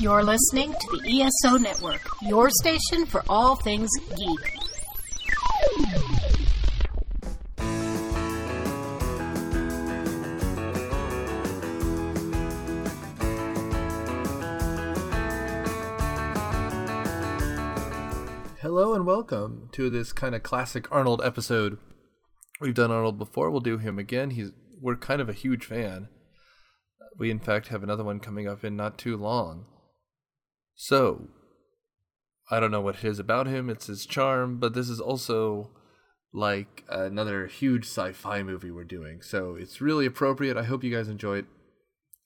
You're listening to the ESO Network, your station for all things geek. Hello and welcome to this kind of classic Arnold episode. We've done Arnold before. We'll do him again. He's we're kind of a huge fan. We in fact have another one coming up in not too long. So, I don't know what it is about him. It's his charm, but this is also like another huge sci-fi movie we're doing. So, it's really appropriate. I hope you guys enjoy it,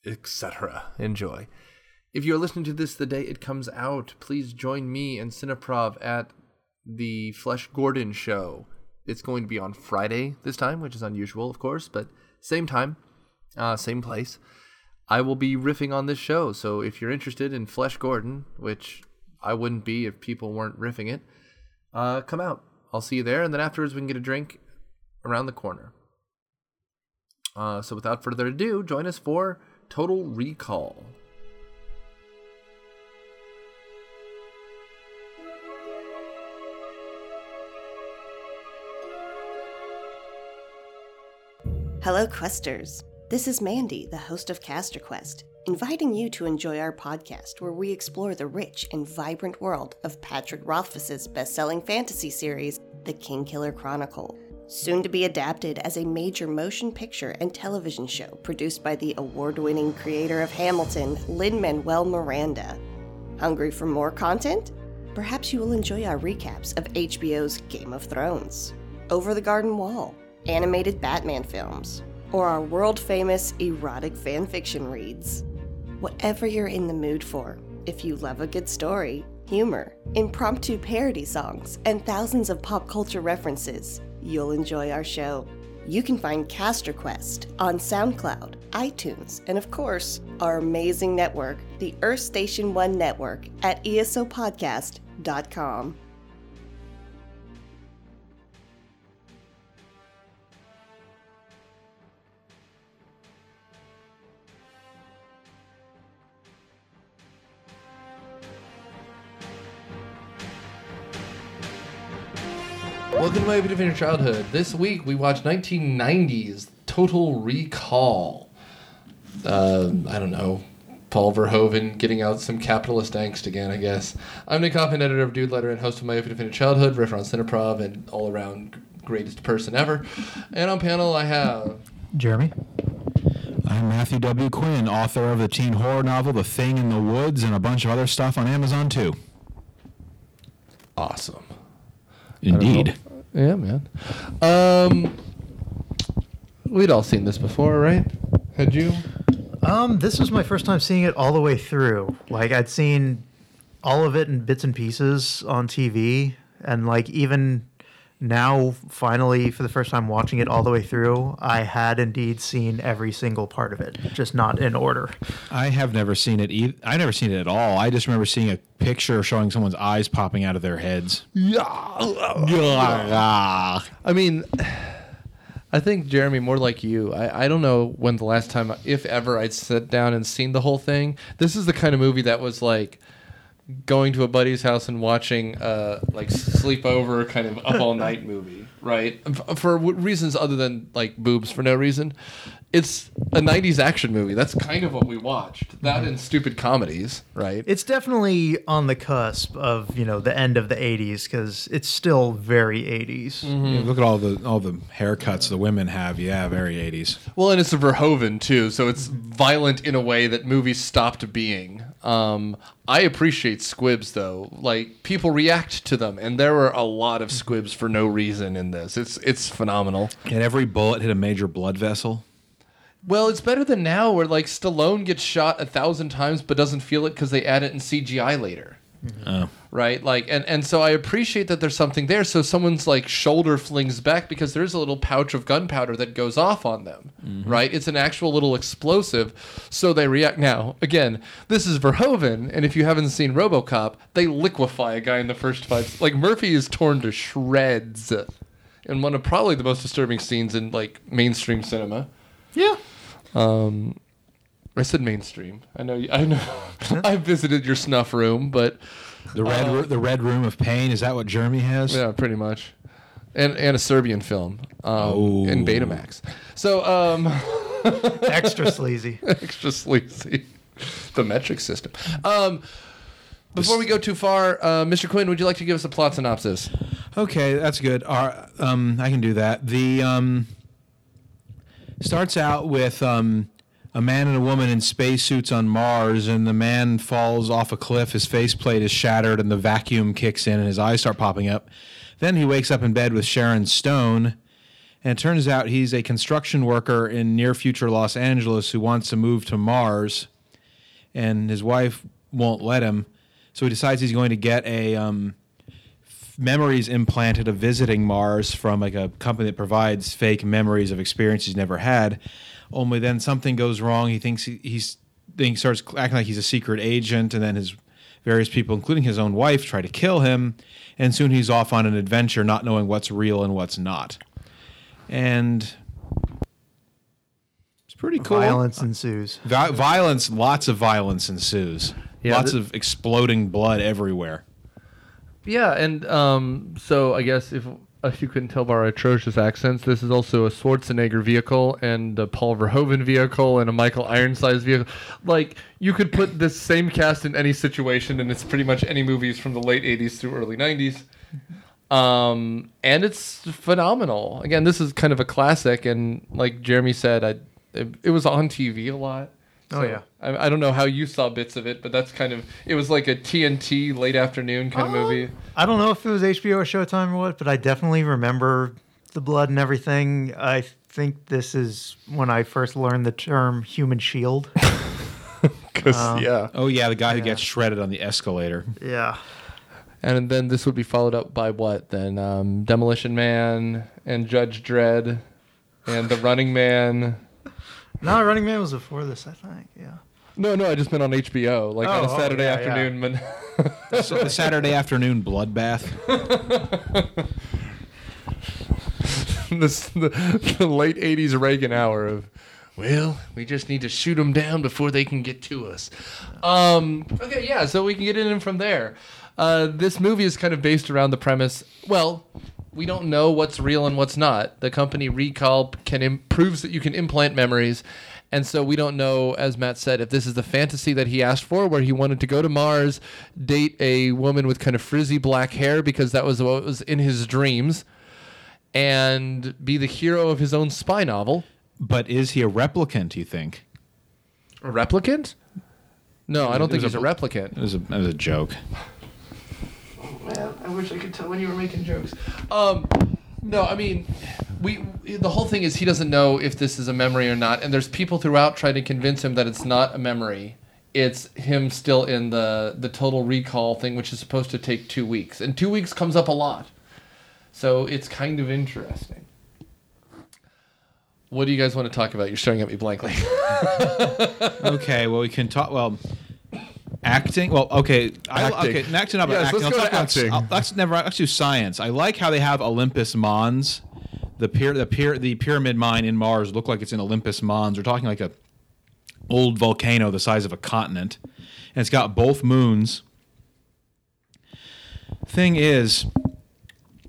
etc. Enjoy. If you're listening to this the day it comes out, please join me and Cineprov at the Flesh Gordon show. It's going to be on Friday this time, which is unusual, of course, but same time, uh, same place. I will be riffing on this show, so if you're interested in Flesh Gordon, which I wouldn't be if people weren't riffing it, uh, come out. I'll see you there, and then afterwards we can get a drink around the corner. Uh, so without further ado, join us for Total Recall. Hello, Questers. This is Mandy, the host of Caster Quest, inviting you to enjoy our podcast where we explore the rich and vibrant world of Patrick Rothfuss's best-selling fantasy series, The Kingkiller Chronicle, soon to be adapted as a major motion picture and television show produced by the award-winning creator of Hamilton, Lin-Manuel Miranda. Hungry for more content? Perhaps you will enjoy our recaps of HBO's Game of Thrones, Over the Garden Wall, animated Batman films, or our world famous erotic fanfiction reads. Whatever you're in the mood for, if you love a good story, humor, impromptu parody songs, and thousands of pop culture references, you'll enjoy our show. You can find Caster Quest on SoundCloud, iTunes, and of course, our amazing network, the Earth Station One Network, at esopodcast.com. Welcome to my beautiful inner childhood. This week we watched 1990s Total Recall. Uh, I don't know. Paul Verhoeven getting out some capitalist angst again, I guess. I'm Nick Hoffman, editor of Dude Letter and host of my infinite childhood, riff on Cineprov, and all around greatest person ever. And on panel I have Jeremy. I'm Matthew W. Quinn, author of the teen horror novel The Thing in the Woods and a bunch of other stuff on Amazon too. awesome. Indeed. Yeah, man. Um, we'd all seen this before, right? Had you? Um, this was my first time seeing it all the way through. Like I'd seen all of it in bits and pieces on TV, and like even now, finally for the first time watching it all the way through, I had indeed seen every single part of it, just not in order. I have never seen it. E- I never seen it at all. I just remember seeing a picture showing someone's eyes popping out of their heads. yeah I mean, I think Jeremy, more like you. I, I don't know when the last time, if ever, I'd sat down and seen the whole thing. This is the kind of movie that was like going to a buddy's house and watching uh like sleepover kind of up all night movie, right? For reasons other than like boobs for no reason. It's a 90s action movie. That's kind of what we watched. That and stupid comedies, right? It's definitely on the cusp of you know the end of the '80s because it's still very '80s. Yeah, look at all the all the haircuts the women have. Yeah, very 80s. Well, and it's a Verhoeven too, so it's violent in a way that movies stopped being. Um, I appreciate squibs though. Like people react to them, and there were a lot of squibs for no reason in this. It's it's phenomenal. And every bullet hit a major blood vessel. Well, it's better than now, where like Stallone gets shot a thousand times but doesn't feel it because they add it in CGI later. Oh. Right? Like and and so i appreciate that there's something there. So someone's like shoulder flings back because there's a little pouch of gunpowder that goes off on them right? It's an actual little explosive. So they react. Now again this is verhoeven and if you haven't seen robocop they liquefy a guy in the first five like murphy is torn to shreds in one of probably the most disturbing scenes in like mainstream cinema. Yeah, um I said mainstream. I know. you- I know. I visited your snuff room, but The red, Ro- the red room of pain. Is that what Jeremy has? yeah, pretty much. And and a Serbian film um, in Oh. Betamax. So um, Extra sleazy. extra sleazy. the metric system. Um, before we go too far, uh, Mr. Quinn, would you like to give us a plot synopsis? Okay, that's good. All right, um, I can do that. The um, starts out with um, a man and a woman in spacesuits on Mars, and the man falls off a cliff. His faceplate is shattered, and the vacuum kicks in, and his eyes start popping up. Then he wakes up in bed with Sharon Stone, and it turns out he's a construction worker in near future Los Angeles who wants to move to Mars, and his wife won't let him. So he decides he's going to get a um, memories implanted of visiting Mars from like a company that provides fake memories of experiences he's never had. Only then something goes wrong. He thinks he, he's then he starts acting like he's a secret agent, and then his various people, including his own wife, try to kill him. And soon he's off on an adventure, not knowing what's real and what's not. And it's pretty cool. Violence ensues. Vi- violence, lots of violence ensues. Yeah, lots th- of exploding blood everywhere. Yeah, and um, so I guess if if you couldn't tell by our atrocious accents, this is also a Schwarzenegger vehicle and a Paul Verhoeven vehicle and a Michael Ironside vehicle. Like you could put this same cast in any situation, and it's pretty much any movies from the late '80s through early '90s. Um, and it's phenomenal. Again, this is kind of a classic, and like Jeremy said, I it, it was on TV a lot. Oh, yeah. I, I don't know how you saw bits of it, but that's kind of it was like a TNT late afternoon kind of movie. I don't know if it was HBO or Showtime or what, but I definitely remember the blood and everything. I think this is when I first learned the term human shield. Cause yeah, Oh yeah, the guy who gets shredded on the escalator. yeah. and then this would be followed up by what then? Um, Demolition Man and Judge Dredd and The Running Man. No, Running Man was before this, I think. Yeah. No, no, I just meant on HBO, like on a Oh, oh, Saturday yeah, yeah. afternoon. When So the Saturday afternoon bloodbath. this the, the late '80s Reagan hour of, well, we just need to shoot them down before they can get to us. Um, okay, yeah, so we can get in from there. Uh, this movie is kind of based around the premise. Well, we don't know what's real and what's not. The company Recall can Im- proves that you can implant memories. And so we don't know, as Matt said, if this is the fantasy that he asked for, where he wanted to go to Mars, date a woman with kind of frizzy black hair because that was what was in his dreams, and be the hero of his own spy novel. But is he a replicant? You think? A replicant? No, I don't think he's a a- replicant. It was a, it was a joke. Man, I wish I could tell when you were making jokes. Um, no, I mean, we the whole thing is he doesn't know if this is a memory or not, and there's people throughout trying to convince him that it's not a memory. It's him still in the the total recall thing, which is supposed to take two weeks, and two weeks comes up a lot. So it's kind of interesting. What do you guys want to talk about? You're staring at me blankly. Okay, well we can talk. Well, acting. Well, okay, I, Acting. okay. Not Yes, acting. let's go talk to acting. I'll- let's never. Let's do science. I like how they have Olympus Mons. The pyra- the pyra- the pyramid mine in Mars look like it's in Olympus Mons. We're talking like a old volcano the size of a continent, and it's got both moons. Thing is,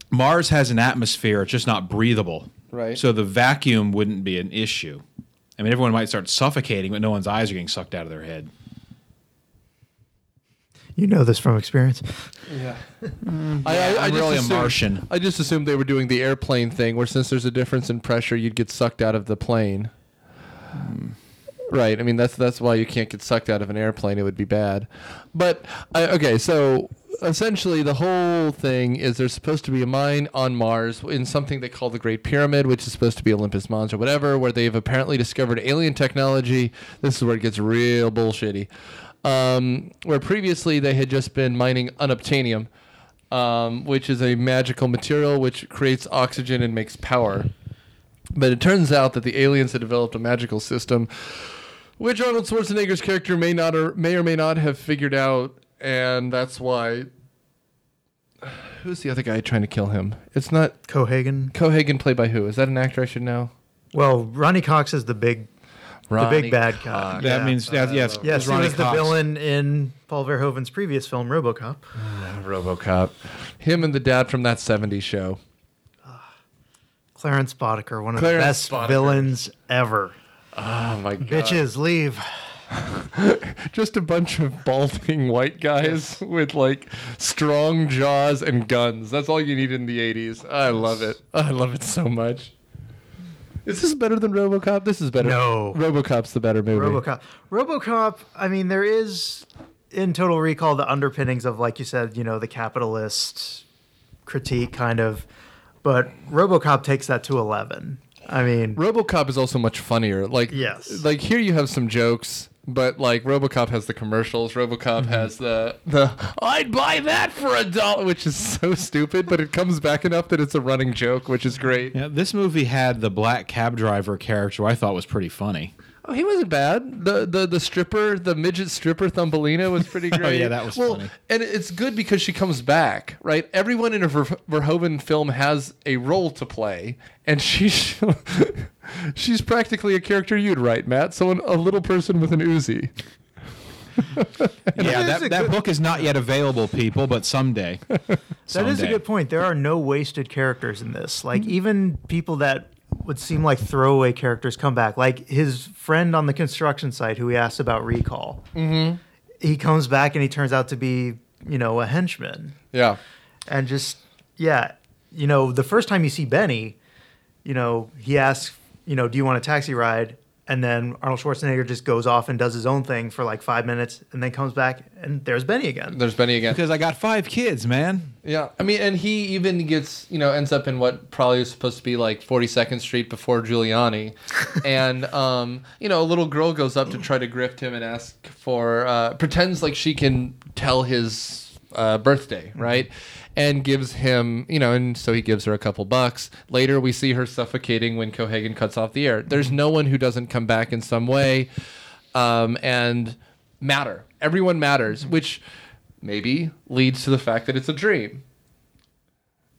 Mars has an atmosphere. It's just not breathable. Right. So the vacuum wouldn't be an issue. I mean, everyone might start suffocating, but no one's eyes are getting sucked out of their head. You know this from experience. Yeah. I, I, I I'm just really a Martian. I just assumed they were doing the airplane thing, where since there's a difference in pressure, you'd get sucked out of the plane. Right. I mean, that's that's why you can't get sucked out of an airplane. It would be bad. But uh, okay, so essentially, the whole thing is there's supposed to be a mine on Mars in something they call the Great Pyramid, which is supposed to be Olympus Mons or whatever, where they've apparently discovered alien technology. This is where it gets real bullshitty. Um, where previously they had just been mining unobtainium, um, which is a magical material which creates oxygen and makes power. But it turns out that the aliens had developed a magical system, which Arnold Schwarzenegger's character may not or may or may not have figured out, and that's why. Who's the other guy trying to kill him? It's not Cohagen. Cohagen, played by who? Is that an actor I should know? Well, Ronny Cox is the big the big bad Cox. cop. That Yeah. means that, yes, Yes, it's he Ronny was the villain in Paul Verhoeven's previous film, RoboCop. RoboCop. Him and the dad from that '70s show. Ah. Clarence Boddicker, one of Clarence the best Boddicker. villains ever. Oh my god! Bitches, leave. Just a bunch of balding white guys with like strong jaws and guns. That's all you need in the '80s. I love it. I love it so much. Is this better than RoboCop? This is better. No. RoboCop's the better movie. RoboCop. RoboCop. I mean, there is in Total Recall the underpinnings of, like you said, you know, the capitalist critique kind of, but RoboCop takes that to eleven. I mean, RoboCop is also much funnier. Like Yes. like here you have some jokes, but like RoboCop has the commercials. RoboCop mm-hmm. has the the I'd buy that for a dollar, which is so stupid, but it comes back enough that it's a running joke, which is great. Yeah, this movie had the black cab driver character I thought was pretty funny. Oh, he wasn't bad. The the the stripper, the midget stripper Thumbelina was pretty great. Oh yeah, that was well, funny. And it's good because she comes back, right? Everyone in a Ver- Verhoeven film has a role to play, and she's she's practically a character you'd write, Matt. Someone, a little person with an Uzi. yeah, is that, that good- book is not yet available, people, but someday. that is a good point. There are no wasted characters in this. Like Mm-hmm. even people that would seem like throwaway characters come back. Like his friend on the construction site who he asked about recall. Mm-hmm. He comes back and he turns out to be, you know, a henchman. Yeah. and just yeah you know the first time you see benny you know he asks you know do you want a taxi ride and then arnold schwarzenegger just goes off and does his own thing for like five minutes and then comes back and there's benny again There's Benny again. Because I got five kids, man. Yeah, I mean, and he even gets, you know, ends up in what probably is supposed to be like 42nd Street before Giuliani, and um, you know, a little girl goes up to try to grift him and ask for, uh, pretends like she can tell his uh, birthday, right? And gives him, you know, and so he gives her a couple bucks. Later, we see her suffocating when Cohagen cuts off the air. There's no one who doesn't come back in some way, um, and matter. Everyone matters, which maybe leads to the fact that it's a dream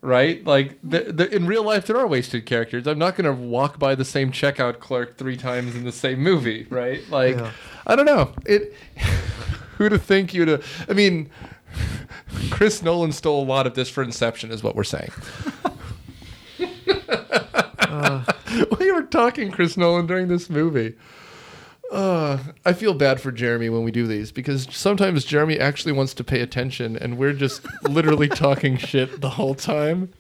right? Like the, the, in real life, there are wasted characters. I'm not gonna walk by the same checkout clerk three times in the same movie, right? Like, Yeah. I don't know. It. who to think you to? I mean, Chris Nolan stole a lot of this for Inception, is what we're saying. we were talking Chris Nolan during this movie. Uh, I feel bad for Jeremy when we do these because sometimes Jeremy actually wants to pay attention and we're just literally talking shit the whole time.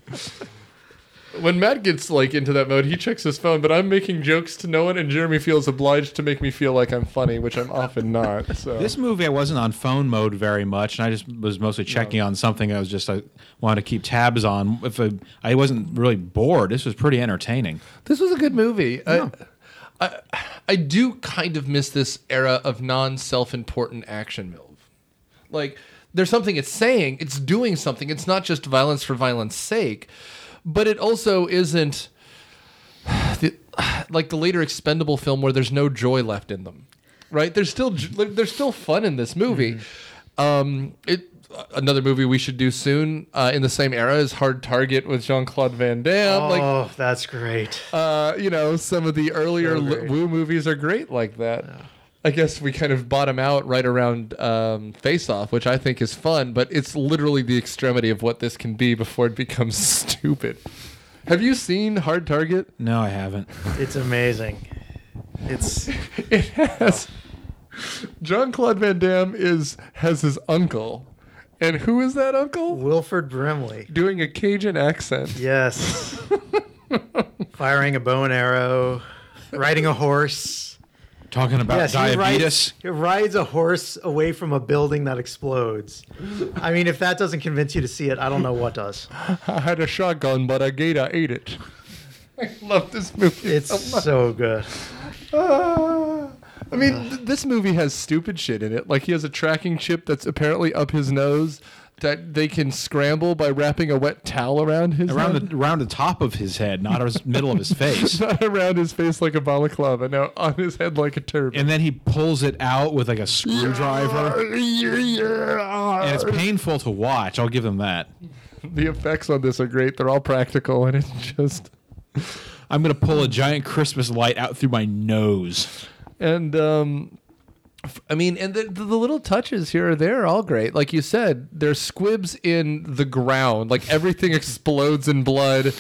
When Matt gets like into that mode, he checks his phone, but I'm making jokes to no one and Jeremy feels obliged to make me feel like I'm funny, which I'm often not. So This movie, I wasn't on phone mode very much, and I just was mostly checking on something I was just I wanted to keep tabs on. If I, I wasn't really bored, this was pretty entertaining. This was a good movie. I, I, I do kind of miss this era of non self important action film. Like, there's something it's saying, it's doing something. It's not just violence for violence sake, but it also isn't the, like the later expendable film where there's no joy left in them. Right? There's still there's still fun in this movie. Um, it another movie we should do soon uh, in the same era is Hard Target with Jean Claude Van Damme. Like oh that's great uh, you know, some of the earlier So Woo movies are great like that. I guess we kind of bottom out right around um, Face Off, which I think is fun, but it's literally the extremity of what this can be before it becomes stupid. Have you seen Hard Target? No, I haven't. it's amazing it's It has John Claude Van Damme is has his uncle, and who is that uncle? wilford brimley Doing a Cajun accent. yes firing a bow and arrow riding a horse Talking about Yes, he diabetes. rides, he rides a horse away from a building that explodes. I mean, if that doesn't convince you to see it, I don't know what does. I had a shotgun, but a gator ate it. I love this movie. It's so much. so good. Ah. I mean, th- this movie has stupid shit in it. Like he has a tracking chip that's apparently up his nose that they can scramble by wrapping a wet towel around his around head. the around the top of his head, not his middle of his face. Not around his face like a balaclava, no, on his head like a turban. And then he pulls it out with like a screwdriver. And it's painful to watch. I'll give him that. the effects on this are great. They're all practical, and it's just I'm gonna pull a giant Christmas light out through my nose. And um, f- I mean, and the, the, the little touches here or there are all great. Like you said, there's squibs in the ground. Like everything explodes in blood.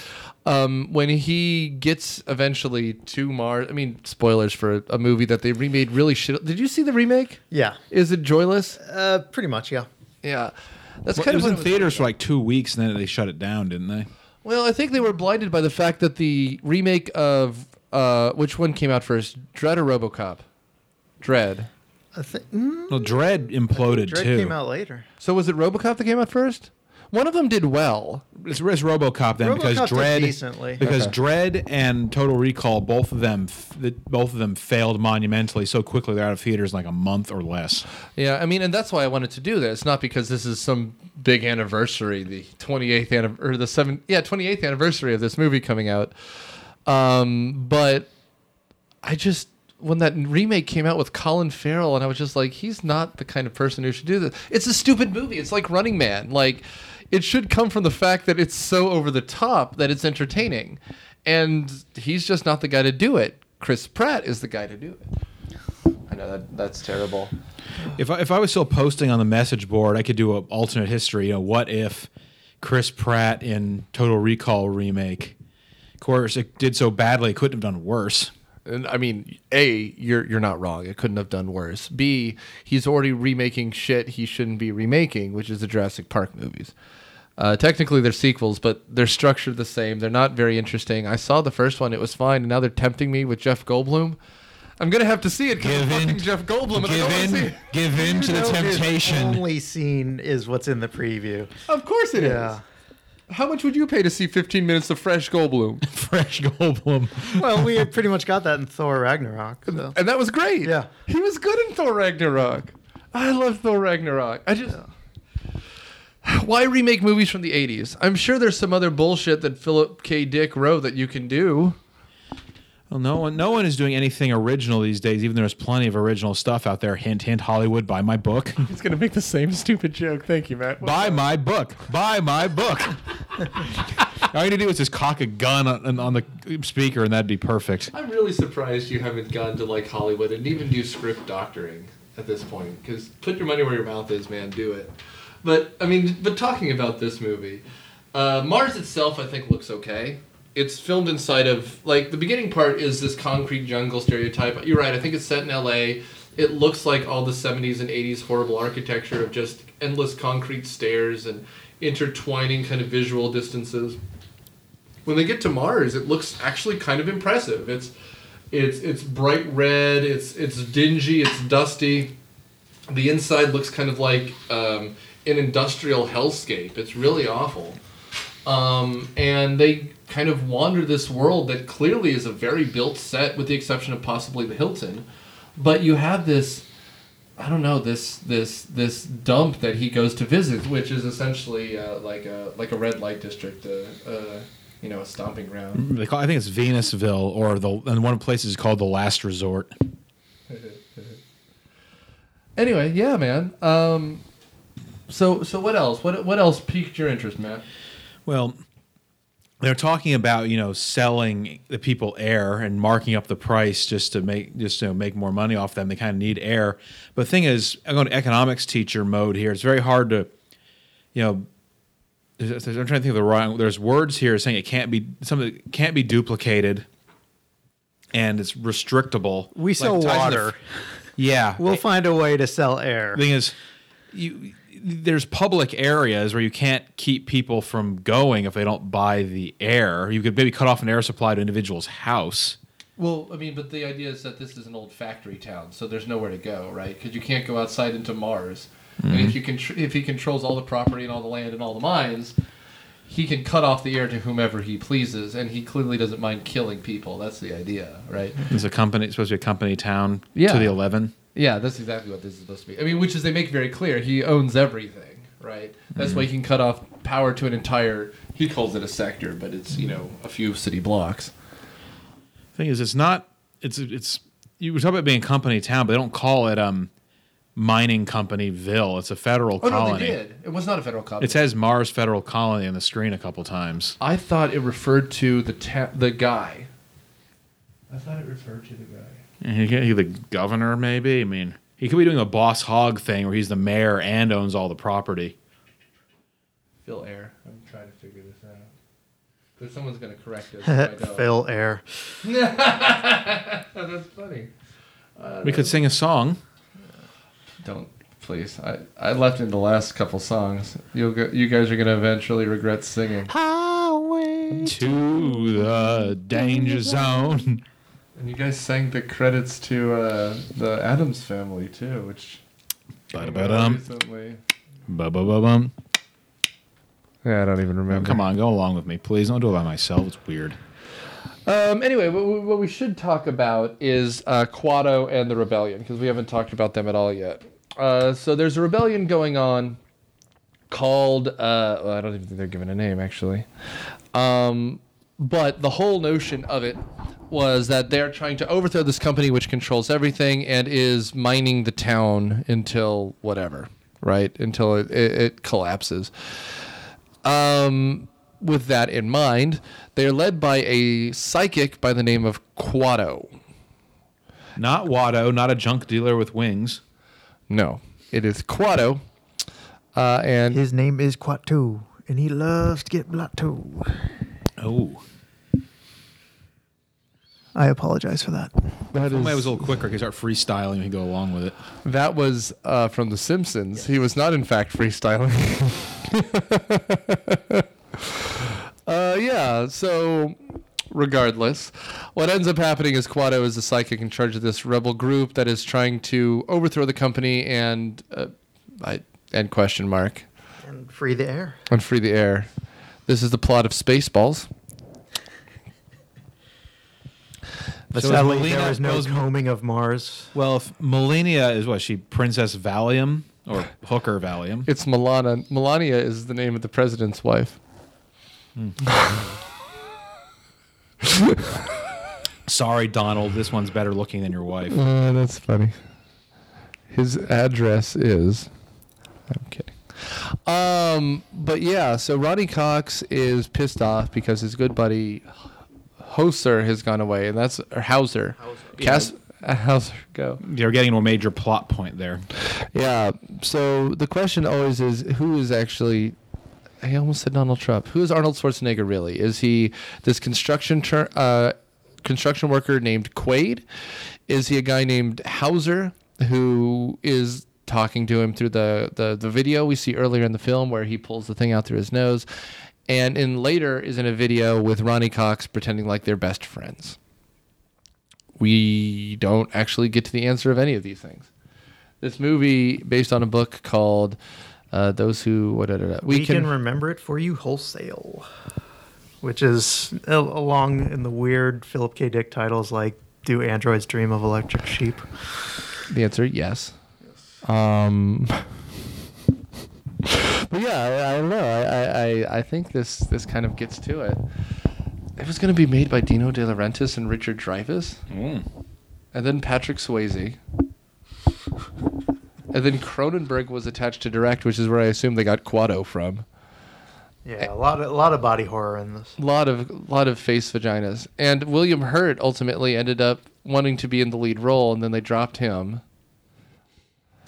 Um, when he gets eventually to Mars, I mean, spoilers for a, a movie that they remade really shit. Did you see the remake? Yeah. Is it joyless? Uh, pretty much, yeah. Yeah, that's Well, kind it of was in theaters for like two weeks, and then they shut it down, didn't they? Well, I think they were blinded by the fact that the remake of uh, which one came out first, Dredd or RoboCop? Dredd. I think mm, Well, Dredd imploded Dredd too. came out later. So was it RoboCop that came out first? One of them did well. It's, it's RoboCop then RoboCop because did Dredd decently. because Okay. Dredd and Total Recall both of them f- the, both of them failed monumentally so quickly they're out of theaters in like a month or less. Yeah, I mean, and that's why I wanted to do this, not because this is some big anniversary, the 28th anniversary or the seven, yeah, 28th anniversary of this movie coming out. Um, but I just when that remake came out with Colin Farrell, and I was just like, he's not the kind of person who should do this. It's a stupid movie. It's like Running Man. Like, it should come from the fact that it's so over the top that it's entertaining, and he's just not the guy to do it. Chris Pratt is the guy to do it. I know that that's terrible. If I, if I was still posting on the message board, I could do an alternate history. You know, what if Chris Pratt in Total Recall remake? Of course, it did so badly, it couldn't have done worse. And I mean, A, you're you're not wrong. It couldn't have done worse. B, he's already remaking shit he shouldn't be remaking, which is the Jurassic Park movies. Uh, technically, they're sequels, but they're structured the same. They're not very interesting. I saw the first one; it was fine, and now they're tempting me with Jeff Goldblum. I'm gonna have to see it because Give in- fucking Jeff Goldblum. and Give don't see in, it. give in to the You know, his temptation. only scene is what's in the preview. Of course it is. Yeah. How much would you pay to see 15 minutes of fresh Goldblum? Fresh Goldblum. Well, we had pretty much got that in Thor Ragnarok. So. And that was great. Yeah. He was good in Thor Ragnarok. I love Thor Ragnarok. I just. Why remake movies from the 80s? I'm sure there's some other bullshit that Philip K. Dick wrote that you can do. Well, no one, no one is doing anything original these days. Even there's plenty of original stuff out there. Hint, hint. Hollywood, buy my book. He's going to make the same stupid joke. Thank you, Matt. buy my book. Buy my book. All you need to do is just cock a gun on, on the speaker, and that'd be perfect. I'm really surprised you haven't gone to like Hollywood and even do script doctoring at this point. Because put your money where your mouth is, man. Do it. But I mean, but talking about this movie, uh, Mars itself, I think looks okay. It's filmed inside of like the beginning part is this concrete jungle stereotype. You're right. I think it's set in L.A. It looks like all the 70s and 80s horrible architecture of just endless concrete stairs and intertwining kind of visual distances when they get to Mars, it looks actually kind of impressive. It's it's it's bright red. It's it's dingy. It's dusty. The inside looks kind of like um, an industrial hellscape. It's really awful. Um, and they kind of wander this world that clearly is a very built set, with the exception of possibly the Hilton. But you have this I don't know this this this dump that he goes to visit, which is essentially uh, like a like a red light district, uh, uh, you know, a stomping ground. They call, I think it's Venusville, or the and one place is called the Last Resort. Anyway, yeah, man. Um, so so what else? What what else piqued your interest, Matt? Well, they're talking about you know selling the people air and marking up the price just to make just to make more money off them. They kind of need air. But the thing is, I'm going to economics teacher mode here. It's very hard to, you know. I'm trying to think of the wrong. There's words here saying it can't be something can't be duplicated, and it's restrictable. We sell the- water. yeah, We'll find a way to sell air. the thing is you there's public areas where you can't keep people from going if they don't buy the air you could maybe cut off an air supply to an individual's house Well, I mean, but the idea is that this is an old factory town, so there's nowhere to go, right? Because you can't go outside into Mars. And if you can, if he controls all the property and all the land and all the mines, he can cut off the air to whomever he pleases, and he clearly doesn't mind killing people. That's the idea, right? it's a company it's supposed to be a company town Yeah. to the 11 Yeah, that's exactly what this is supposed to be. I mean, which is they make very clear he owns everything, right? That's why he can cut off power to an entire. He calls it a sector, but it's you know a few city blocks. thing is it's not it's it's you were talking about being a company town but they don't call it um mining company ville it's a federal Oh colony no, they did. It was not a federal colony. it says mars federal colony on the screen a couple times I thought it referred to the ta- the guy. I thought it referred to the guy. He could be the governor, maybe. I mean, he could be doing a boss hog thing where he's the mayor and owns all the property. Phil Air. I'm trying to figure this out. But someone's gonna correct us. if Phil Air. Oh, that's funny. Uh, we could sing a song. Don't please. I, I left in the last couple songs. You'll go, you guys are gonna eventually regret singing. Highway To the danger zone. And you guys sang the credits to uh, the Addams Family too, which Ba-da-ba-dum. recently. Ba-ba-ba-bum. Yeah, I don't even remember. Come on, go along with me, please. Don't do it by myself. It's weird. Um, anyway, what, we- what we should talk about is uh, Kuato and the rebellion because we haven't talked about them at all yet. Uh, so there's a rebellion going on called uh, well, I don't even think they're given a name actually, um, but the whole notion of it was that they're trying to overthrow this company which controls everything and is mining the town until whatever, right? Until it, it, it collapses. Um, with that in mind, they are led by a psychic by the name of Kuato. Not Watto, not a junk dealer with wings. No, it is Kuato. Uh, and His name is Kuato, and he loves to get blotto. Oh. I apologize for that. that, If only I was a little quicker, I could start freestyling and go along with it. that was uh, from The Simpsons. He was not, in fact, freestyling. uh, yeah, so regardless, what ends up happening is Kuato is the psychic in charge of this rebel group that is trying to overthrow the company and, uh, I, and question mark. And free the air. and free the air. This is the plot of Spaceballs. But So is sadly, Melina- there is no was- combing of Mars. Well, if Melania is what she Princess Valium or Hooker Valium. It's Melania. Melania is the name of the president's wife. Sorry, Donald. This one's better looking than your wife. Uh, that's funny. His address is. I'm kidding. Um, but yeah, so Ronny Cox is pissed off because his good buddy Hoser has gone away, and that's or Hauser. Cas- uh, Hauser, go. You're getting to a major plot point there. Yeah. So the question always is who is actually. I almost said Donald Trump. Who is Arnold Schwarzenegger really? Is he this construction ter- uh, construction worker named Quaid? Is he a guy named Hauser who is talking to him through the, the, the video we see earlier in the film where he pulls the thing out through his nose? And in later is in a video with Ronny Cox pretending like they're best friends. We don't actually get to the answer of any of these things this movie based on a book called uh, "Those Who What da, da, da. We, can, remember it for you wholesale, which is along in the weird Philip K. Dick titles like "Do Androids Dream of Electric Sheep?" The answer yes. Um, but yeah, I, I don't know. I, I, I- I think this this kind of gets to it. It was going to be made by Dino De Laurentiis and Richard Dreyfuss, Mm. and then Patrick Swayze. And then Cronenberg was attached to direct, which is where I assume they got Kuato from. Yeah, a lot of a lot of body horror in this. A lot of lot of face vaginas. And William Hurt ultimately ended up wanting to be in the lead role, and then they dropped him.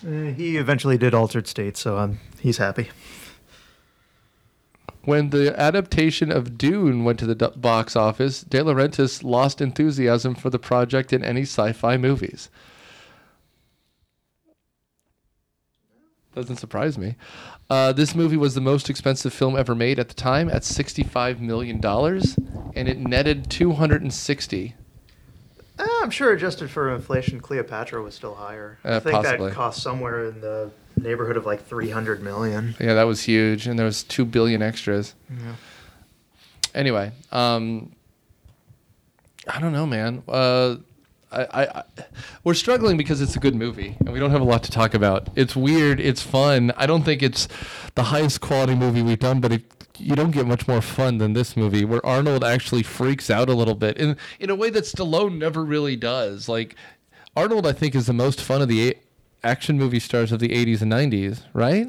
Uh, he eventually did Altered State, so um, he's happy. When the adaptation of Dune went to the box office, De Laurentiis lost enthusiasm for the project in any sci-fi movies. Doesn't surprise me. Uh, this movie was the most expensive film ever made at the time, at sixty-five million dollars, and it netted two hundred and sixty. Uh, I'm sure adjusted for inflation, Cleopatra was still higher. Uh, I think possibly. that cost somewhere in the neighborhood of like 300 million. Yeah, that was huge, and there was two billion extras. Yeah. Anyway, um, I don't know, man. Uh, I, I, I, we're struggling because it's a good movie, and we don't have a lot to talk about. It's weird, it's fun. I don't think it's the highest quality movie we've done, but it, you don't get much more fun than this movie, where Arnold actually freaks out a little bit in in a way that Stallone never really does. Like Arnold, I think, is the most fun of the action movie stars of the '80s and '90s, right?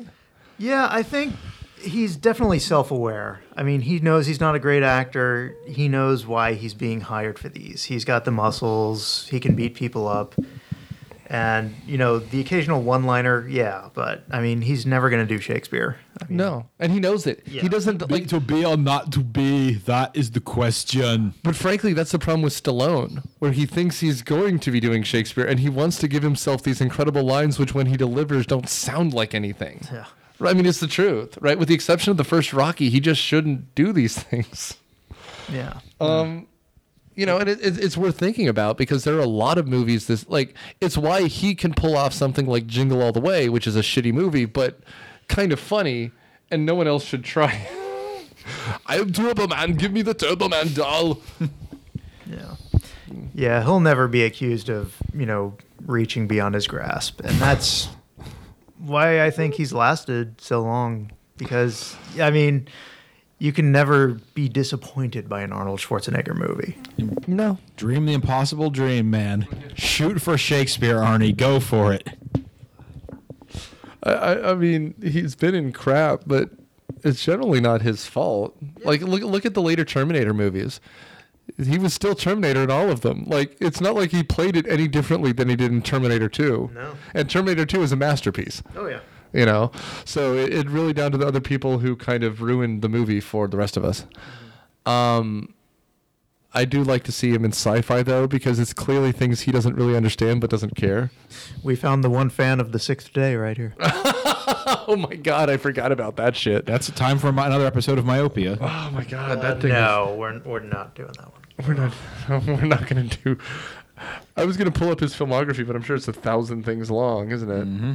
Yeah, I think he's definitely self-aware. I mean, he knows he's not a great actor. He knows why he's being hired for these. He's got the muscles. He can beat people up. And, you know, the occasional one-liner, yeah, but I mean, he's never going to do Shakespeare. I mean, No, and he knows it. Yeah. He doesn't like. to be or not to be, that is the question. But frankly, that's the problem with Stallone, where he thinks he's going to be doing Shakespeare, and he wants to give himself these incredible lines, which when he delivers don't sound like anything. Yeah. I mean, it's the truth, right? With the exception of the first Rocky, he just shouldn't do these things. Yeah. Um, you know, and it, it, it's worth thinking about because there are a lot of movies. This like it's why he can pull off something like Jingle All the Way, which is a shitty movie, but kind of funny, and no one else should try. I am Turbo Man. Give me the Turbo Man doll. Yeah. Yeah, he'll never be accused of, you know, reaching beyond his grasp. And that's why I think he's lasted so long. Because, I mean, you can never be disappointed by an Arnold Schwarzenegger movie. No, Dream the impossible dream, man. Shoot for Shakespeare, Arnie. Go for it. I, I, I mean he's been in crap, but it's generally not his fault. Like look look at the later Terminator movies. He was still Terminator in all of them. Like it's not like he played it any differently than he did in Terminator 2. No. And Terminator 2 is a masterpiece. Oh, yeah. You know, so it, it really down to the other people who kind of ruined the movie for the rest of us. Um, I do like to see him in sci-fi though because it's clearly things he doesn't really understand but doesn't care. We found the one fan of The Sixth Day right here. Oh my god, I forgot about that shit. That's time for my, another episode of Myopia. Oh my god, that thing. no, we're, we're not doing that one. We're not. We're not gonna do. I was gonna pull up his filmography, but I'm sure it's a thousand things long, isn't it? Mm-hmm.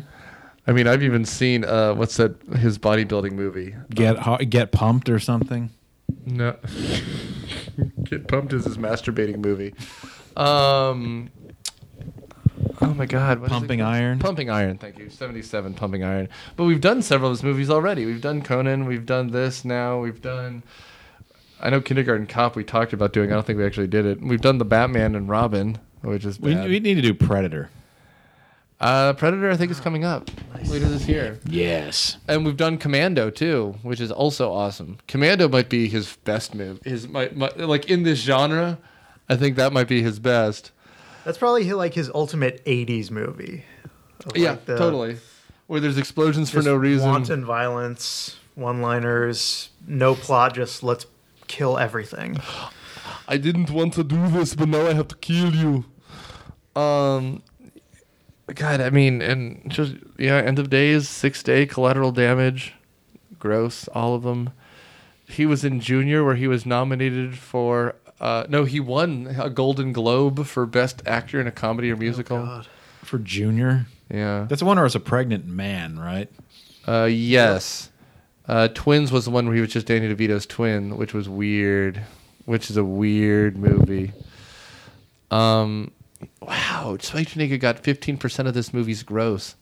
I mean, I've even seen uh, what's that? His bodybuilding movie. Get ho- get pumped or something. No. Get pumped is his masturbating movie. Um. Oh my God! what Pumping? Iron? Pumping Iron. Thank you. Seventy-seven. Pumping Iron. But we've done several of his movies already. We've done Conan. We've done this. Now we've done. I know Kindergarten Cop. We talked about doing. I don't think we actually did it. We've done the Batman and Robin, which is We, we need to do Predator. Uh, Predator. I think is coming up later this year. Yes. And we've done Commando too, which is also awesome. Commando might be his best move. His my, my, like in this genre, I think that might be his best. That's probably like his ultimate 80s movie. Of, yeah, like, the- totally. Where there's explosions for no reason. Wanton violence, one-liners, no plot. Just let's kill everything. I didn't want to do this, but now I have to kill you. Um, God, I mean, and just yeah, end of days, six day, collateral damage, gross, all of them. He was in Junior, where he was nominated for. Uh, no, he won a Golden Globe for Best Actor in a Comedy or Musical. God. For Junior. yeah. That's the one where it's a pregnant man, right? Uh, yes. Uh, Twins was the one where he was just Danny DeVito's twin, which was weird, which is a weird movie. Um, wow, Schwarzenegger got 15% of this movie's gross.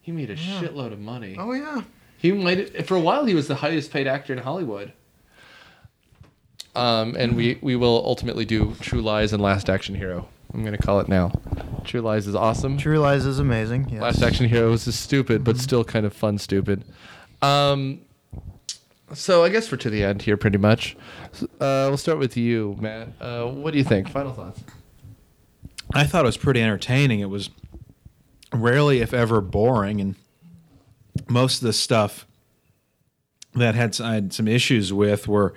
He made a shitload of money. Oh yeah. He might for a while he was the highest paid actor in Hollywood. Um, and we we will ultimately do True Lies and Last Action Hero. I'm gonna call it now. True Lies is awesome. True Lies is amazing. Yes. Last Action Heroes is stupid, but still kind of fun stupid. Um, so I guess we're to the end here, pretty much. Uh, we'll start with you, Matt. Uh, what do you think? Final thoughts? I thought it was pretty entertaining. It was rarely, if ever, boring, and most of the stuff that had I had some issues with were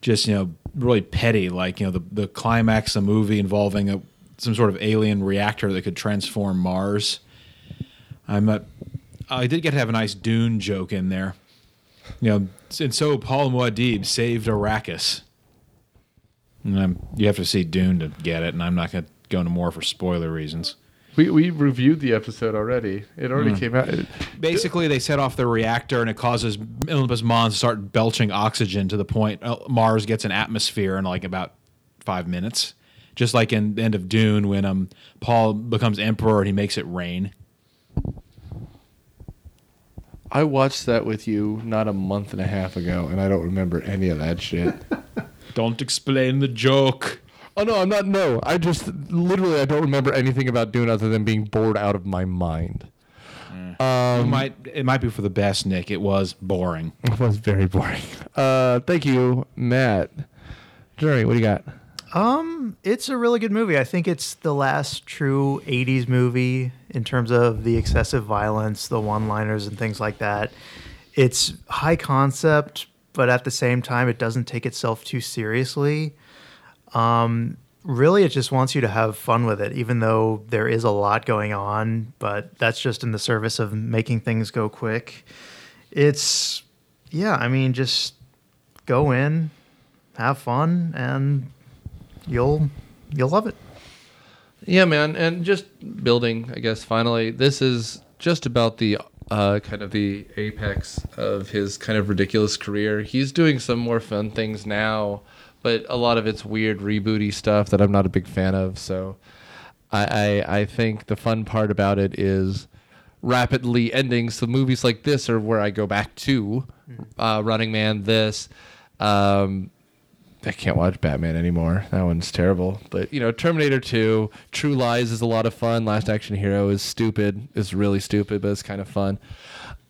just you know really petty, like you know the the climax of the movie involving a some sort of alien reactor that could transform Mars. I'm I did get to have a nice Dune joke in there, you know, and so Paul Muad'Dib saved Arrakis. And I'm, you have to see Dune to get it, and I'm not going to go into more for spoiler reasons. We we reviewed the episode already. It already came out. It- Basically, they set off the reactor, and it causes Olympus Mons to start belching oxygen to the point uh, Mars gets an atmosphere in like about five minutes. Just like in the end of Dune, when um Paul becomes emperor and he makes it rain. I watched that with you not a month and a half ago, and I don't remember any of that shit. Don't explain the joke. oh no, I'm not. No, I just literally I don't remember anything about Dune other than being bored out of my mind. it might it might be for the best, Nick. It was boring. It was very boring. Uh, thank you, Matt. Jerry, what do you got? Um, it's a really good movie. I think it's the last true '80s movie in terms of the excessive violence, the one-liners, and things like that. It's high concept, but at the same time, it doesn't take itself too seriously. Um, really, it just wants you to have fun with it, even though there is a lot going on. But that's just in the service of making things go quick. It's, yeah, I mean, just go in, have fun, and you'll you'll love it. Yeah, man, and just building. I guess finally, this is just about the uh, kind of the apex of his kind of ridiculous career. He's doing some more fun things now, but a lot of it's weird rebooty stuff that I'm not a big fan of. So, I I, I think the fun part about it is rapidly ending. So movies like this are where I go back to. Uh, Running Man, this. Um, I can't watch Batman anymore. That one's terrible. But you know, Terminator 2, True Lies is a lot of fun. Last Action Hero is stupid. It's really stupid, but it's kind of fun.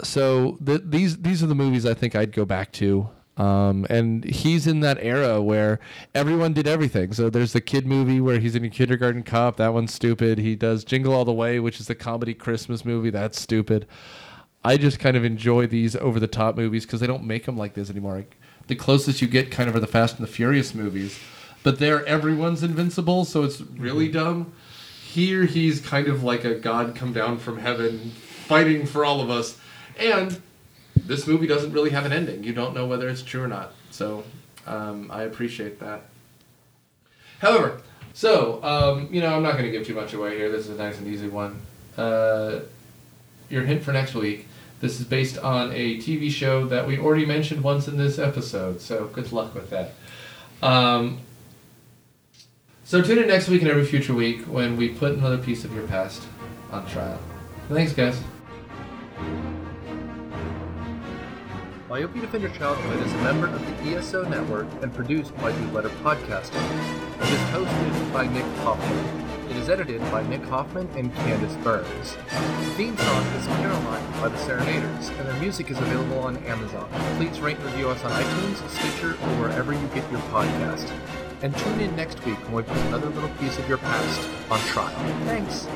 So the, these these are the movies I think I'd go back to. Um, and he's in that era where everyone did everything. So there's the kid movie where he's in a kindergarten cop. That one's stupid. He does Jingle All the Way, which is the comedy Christmas movie. That's stupid. I just kind of enjoy these over the top movies because they don't make them like this anymore. Like, the closest you get kind of are the Fast and the Furious movies, but there everyone's invincible, so it's really dumb. Here he's kind of like a god come down from heaven, fighting for all of us, and this movie doesn't really have an ending. You don't know whether it's true or not, so um, I appreciate that. However, so um, you know I'm not going to give too much away here. This is a nice and easy one. Uh, your hint for next week. This is based on a TV show that we already mentioned once in this episode, so good luck with that. Um, so tune in next week and every future week when we put another piece of your past on trial. Thanks, guys. Myopia Defend Your Childhood is a member of the ESO network and produced by Blue Letter Podcasting. It is hosted by Nick Hoffman. Is edited by Nick Hoffman and Candace Burns. The theme song is Caroline by the Serenaders, and their music is available on Amazon. Please rate and review us on iTunes, Stitcher, or wherever you get your podcast. And tune in next week when we put another little piece of your past on trial. Thanks.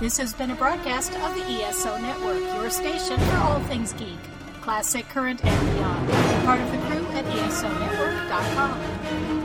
This has been a broadcast of the ESO Network, your station for all things geek, classic, current, and beyond. Part of the crew at ESONetwork.com.